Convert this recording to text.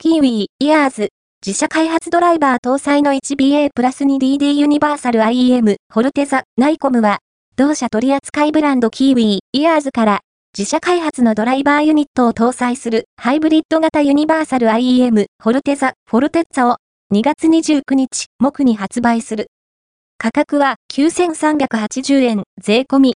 キーウィー、イヤーズ、自社開発ドライバー搭載の 1BA プラス 2DD ユニバーサル IEM、ホルテザ、ナイコムは、同社取扱いブランドキーウィー、イヤーズから、自社開発のドライバーユニットを搭載するハイブリッド型ユニバーサル IEM、フォルテザ、フォルテッツァを2月29日、木に発売する。価格は9380円、税込み